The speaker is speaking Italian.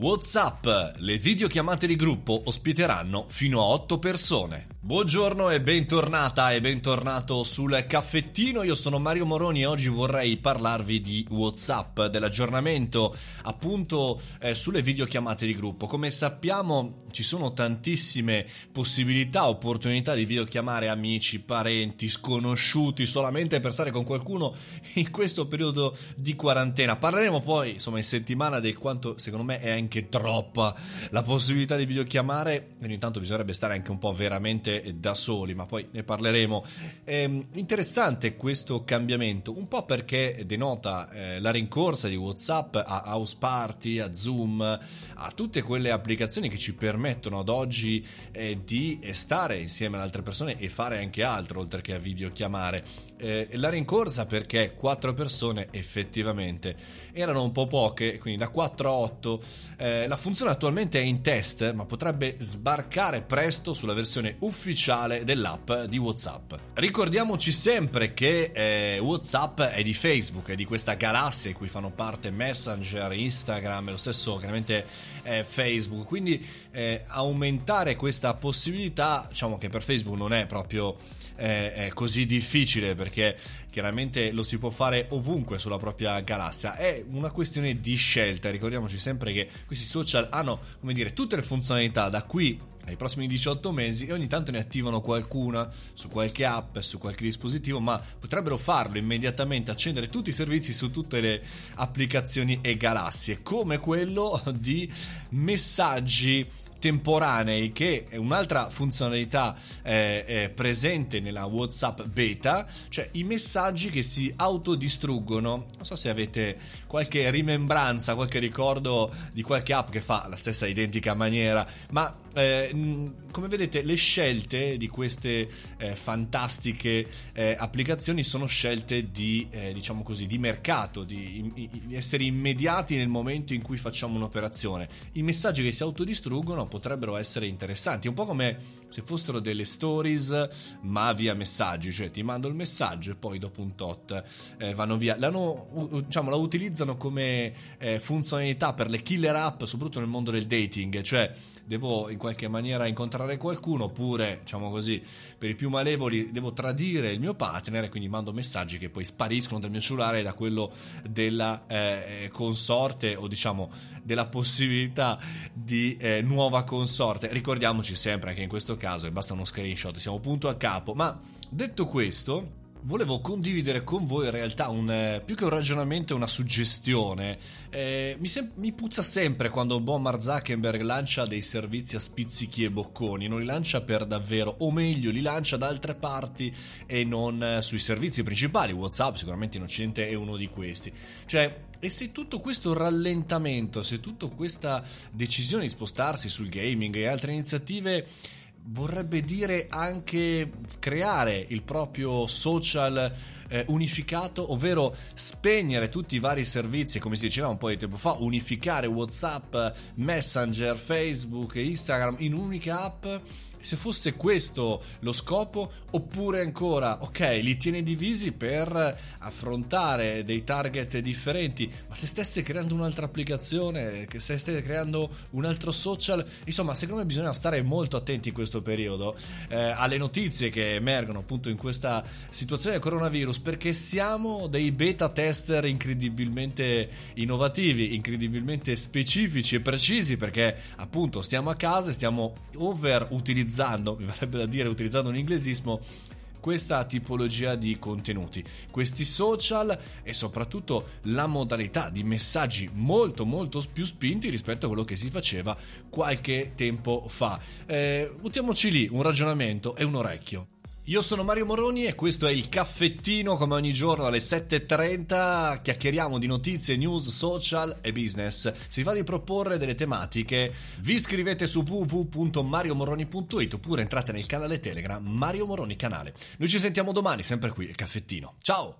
WhatsApp, le videochiamate di gruppo ospiteranno fino a 8 persone. Buongiorno e bentornata e bentornato sul caffettino. Io sono Mario Moroni e oggi vorrei parlarvi di WhatsApp, dell'aggiornamento appunto eh, sulle videochiamate di gruppo. Come sappiamo ci sono tantissime possibilità, opportunità di videochiamare amici, parenti, sconosciuti solamente per stare con qualcuno in questo periodo di quarantena. Parleremo poi insomma in settimana del quanto secondo me è anche troppa la possibilità di videochiamare ogni tanto bisognerebbe stare anche un po' veramente da soli, ma poi ne parleremo. È interessante questo cambiamento, un po' perché denota eh, la rincorsa di WhatsApp a House Party, a Zoom, a tutte quelle applicazioni che ci permettono ad oggi eh, di stare insieme ad altre persone e fare anche altro oltre che a videochiamare. Eh, la rincorsa perché quattro persone effettivamente erano un po' poche, quindi da 4 a 8 eh, la funzione attualmente è in test, ma potrebbe sbarcare presto sulla versione ufficiale dell'app di WhatsApp. Ricordiamoci sempre che eh, WhatsApp è di Facebook, è di questa galassia in cui fanno parte Messenger, Instagram e lo stesso chiaramente eh, Facebook. Quindi eh, aumentare questa possibilità, diciamo che per Facebook non è proprio è così difficile perché chiaramente lo si può fare ovunque sulla propria galassia. È una questione di scelta. Ricordiamoci sempre che questi social hanno, come dire, tutte le funzionalità da qui ai prossimi 18 mesi e ogni tanto ne attivano qualcuna su qualche app, su qualche dispositivo, ma potrebbero farlo immediatamente, accendere tutti i servizi su tutte le applicazioni e galassie, come quello di messaggi temporanei che è un'altra funzionalità eh, eh, presente nella WhatsApp beta, cioè i messaggi che si autodistruggono. Non so se avete qualche rimembranza, qualche ricordo di qualche app che fa la stessa identica maniera, ma eh, come vedete le scelte di queste eh, fantastiche eh, applicazioni sono scelte di, eh, diciamo così, di mercato, di, di, essere immediati nel momento in cui facciamo un'operazione. I messaggi che si autodistruggono potrebbero essere interessanti, un po' come se fossero delle stories ma via messaggi, cioè ti mando il messaggio e poi dopo un tot eh, vanno via. L'hanno, diciamo, la utilizzano come eh, funzionalità per le killer app, soprattutto nel mondo del dating, cioè devo in qualche maniera incontrare qualcuno oppure, diciamo così, per i più malevoli devo tradire il mio partner e quindi mando messaggi che poi spariscono dal mio cellulare da quello della eh, consorte o diciamo della possibilità di eh, nuova consorte. Ricordiamoci sempre che in questo caso basta uno screenshot, siamo punto a capo, ma detto questo Volevo condividere con voi in realtà un, eh, più che un ragionamento, una suggestione. Eh, mi, sem- mi, puzza sempre quando buon Mark Zuckerberg lancia dei servizi a spizzichi e bocconi, non li lancia per davvero, o meglio, li lancia da altre parti e non eh, sui servizi principali. WhatsApp sicuramente in Occidente è uno di questi. Cioè, e se tutto questo rallentamento, se tutta questa decisione di spostarsi sul gaming e altre iniziative vorrebbe dire anche creare il proprio social eh, unificato, ovvero spegnere tutti i vari servizi, come si diceva un po' di tempo fa, unificare WhatsApp, Messenger, Facebook e Instagram in un'unica app se fosse questo lo scopo, oppure ancora, ok, li tiene divisi per affrontare dei target differenti, ma se stesse creando un'altra applicazione, se stesse creando un altro social, insomma, secondo me bisogna stare molto attenti in questo periodo eh, alle notizie che emergono appunto in questa situazione del coronavirus, perché siamo dei beta tester incredibilmente innovativi, incredibilmente specifici e precisi, perché appunto stiamo a casa e stiamo over utilizzando utilizzando, mi verrebbe da dire utilizzando un inglesismo, questa tipologia di contenuti, questi social e soprattutto la modalità di messaggi molto molto più spinti rispetto a quello che si faceva qualche tempo fa. Eh, buttiamoci lì un ragionamento e un orecchio. Io sono Mario Moroni e questo è il caffettino come ogni giorno alle 7.30 chiacchieriamo di notizie, news, social e business. Se vi va di proporre delle tematiche vi iscrivete su www.mariomoroni.it oppure entrate nel canale Telegram Mario Moroni Canale. Noi ci sentiamo domani sempre qui, il caffettino. Ciao!